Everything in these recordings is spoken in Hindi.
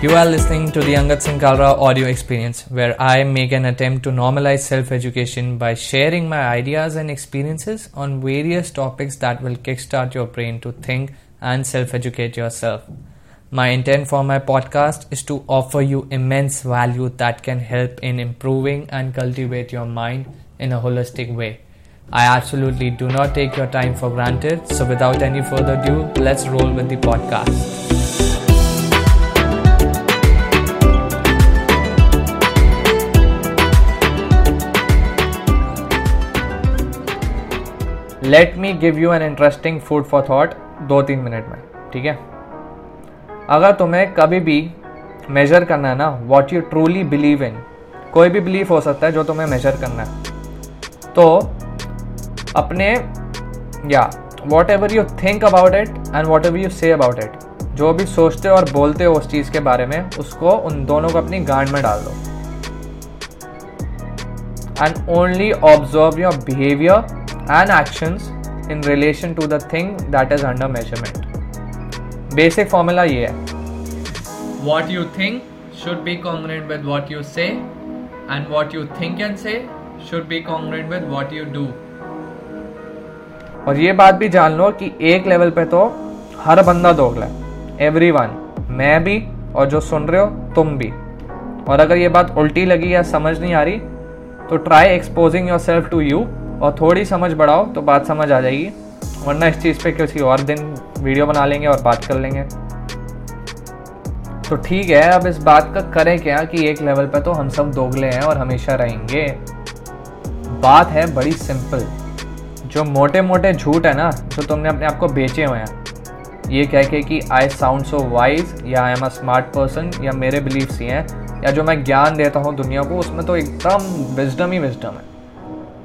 You are listening to the Angad Singh Kalra audio experience, where I make an attempt to normalize self education by sharing my ideas and experiences on various topics that will kickstart your brain to think and self educate yourself. My intent for my podcast is to offer you immense value that can help in improving and cultivate your mind in a holistic way. I absolutely do not take your time for granted, so without any further ado, let's roll with the podcast. Let me give you an interesting food for thought दो तीन मिनट में, ठीक है? अगर तुम्हें कभी भी मेजर करना है ना what you truly believe in कोई भी बिलीव हो सकता है जो तुम्हें मेजर करना है। तो अपने, या whatever you think about it and whatever you say about it जो भी सोचते हो और बोलते हो उस चीज़ के बारे में, उसको उन दोनों को अपनी गांड में डाल दो। And only observe your behaviour and actions in relation to the thing that is under measurement. Basic formula ये है What you think should be congruent with what you say and what you think and say should be congruent with what you do. और ये बात भी जान लो कि एक लेवल पे तो हर बंदा दोगला है एवरी वन मैं भी और जो सुन रहे हो तुम भी और अगर ये बात उल्टी लगी या समझ नहीं आ रही तो try exposing yourself to you और थोड़ी समझ बढ़ाओ तो बात समझ आ जाएगी। वरना इस चीज़ पे किसी और दिन वीडियो बना लेंगे और बात कर लेंगे। तो ठीक है, अब इस बात का करें क्या कि एक लेवल पे तो हम सब दोगले हैं और हमेशा रहेंगे। बात है बड़ी सिंपल जो मोटे मोटे झूठ है ना, जो तुमने अपने आप को बेचे हुए हैं, ये कह के कि आई साउंड सो वाइज या I am a smart person या मेरे बिलीव्स ही हैं, या जो मैं ज्ञान देता हूँ दुनिया को, उसमें तो एकदम विजडम ही विजडम है।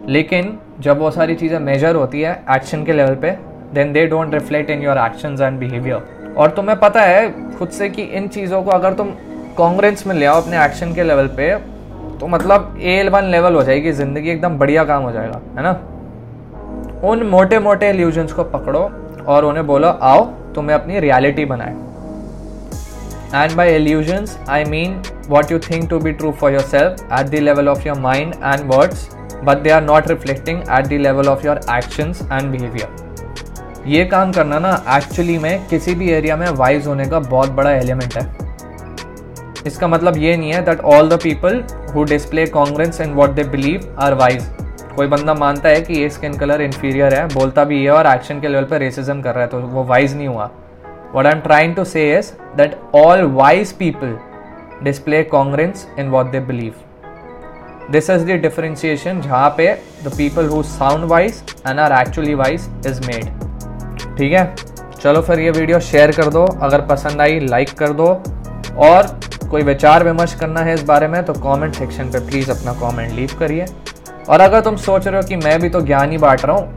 लेकिन जब वो सारी चीज़ें मेजर होती है एक्शन के लेवल पे then they don't reflect in your actions and behaviour और तुम्हें पता है, खुद से कि इन चीज़ों को अगर तुम कांग्रेस में ले आओ अपने एक्शन के लेवल पे तो मतलब ए वन लेवल हो जाएगी, ज़िंदगी एकदम बढ़िया काम हो जाएगा, है ना? उन मोटे मोटे एल्यूजन्स को पकड़ो और उन्हें बोलो, आओ, तुम्हें अपनी रियलिटी बनाए. And by illusions I mean what you think to be true for yourself at the level of your mind and words but they are not reflecting at the level of your actions and behaviour ये काम करना ना एक्चुअली में किसी भी एरिया में वाइज होने का बहुत बड़ा एलिमेंट है। इसका मतलब ये नहीं है that all the people who display congruence in what they believe are wise कोई बंदा मानता है कि ये स्किन कलर इन्फीरियर है, बोलता भी है और एक्शन के लेवल पर रेसिज्म कर रहा है तो वो वाइज नहीं हुआ। What I am trying to say that all wise people display congruence in what they believe this is the differentiation जहाँ पे the people who sound wise and are actually wise is made ठीक है? चलो फिर ये वीडियो शेयर कर दो। अगर पसंद आई लाइक कर दो। और कोई विचार विमर्श करना है इस बारे में तो कमेंट सेक्शन पे प्लीज़ अपना कमेंट लीव करिए। और अगर तुम सोच रहे हो कि मैं भी तो ज्ञान ही बांट रहा हूँ,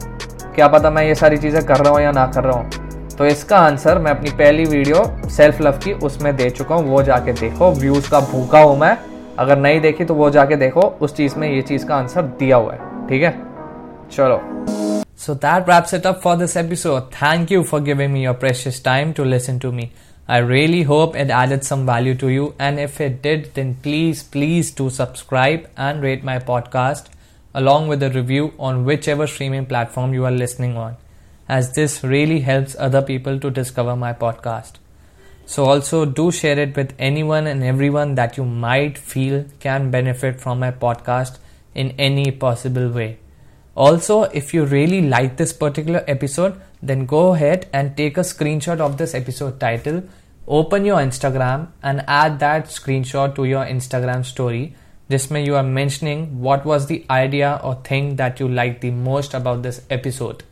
क्या पता मैं ये सारी चीज़ें कर रहा हूँ या ना कर रहा हूँ? तो इसका आंसर मैं अपनी पहली वीडियो सेल्फ लव की, उसमें दे चुका हूँ। वो जाके देखो व्यूज़ का भूखा हूँ मैं। अगर नहीं देखी तो वो जाके देखो, उस चीज़ में ये चीज़ का आंसर दिया हुआ है, ठीक है? चलो। So that wraps it for this episode thank you for giving me your precious time to listen to me I really hope it added some value to you and if it did then please please to subscribe and rate my podcast along with review on whichever streaming platform you are listening on as this really help other people to discover my podcast So also do share it with anyone and everyone that you might feel can benefit from my podcast in any possible way. Also, if you really like this particular episode, then go ahead and take a screenshot of this episode title, open your Instagram and add that screenshot to your Instagram story. This may you are mentioning what was the idea or thing that you liked the most about this episode.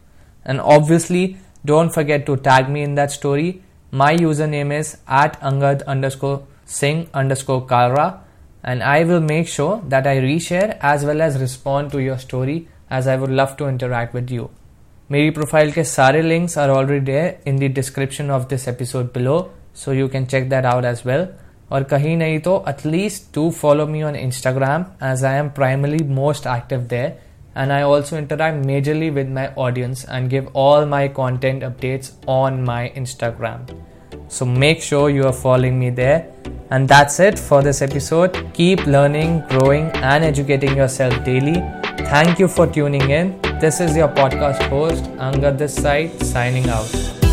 And obviously, don't forget to tag me in that story my username is at angad underscore singh underscore kalra and I will make sure that I reshare as well as respond to your story as I would love to interact with you. मेरी प्रोफाइल के सारे links are already there in the description of this episode below so you can check that out as well और कहीं नहीं तो at least to follow me on Instagram as I am primarily most active there and I also interact majorly with my audience and give all my content updates on my Instagram. So make sure you are following me there. And that's it for this episode. Keep learning, growing, and educating yourself daily. Thank you for tuning in. This is your podcast host, Angad side, signing out.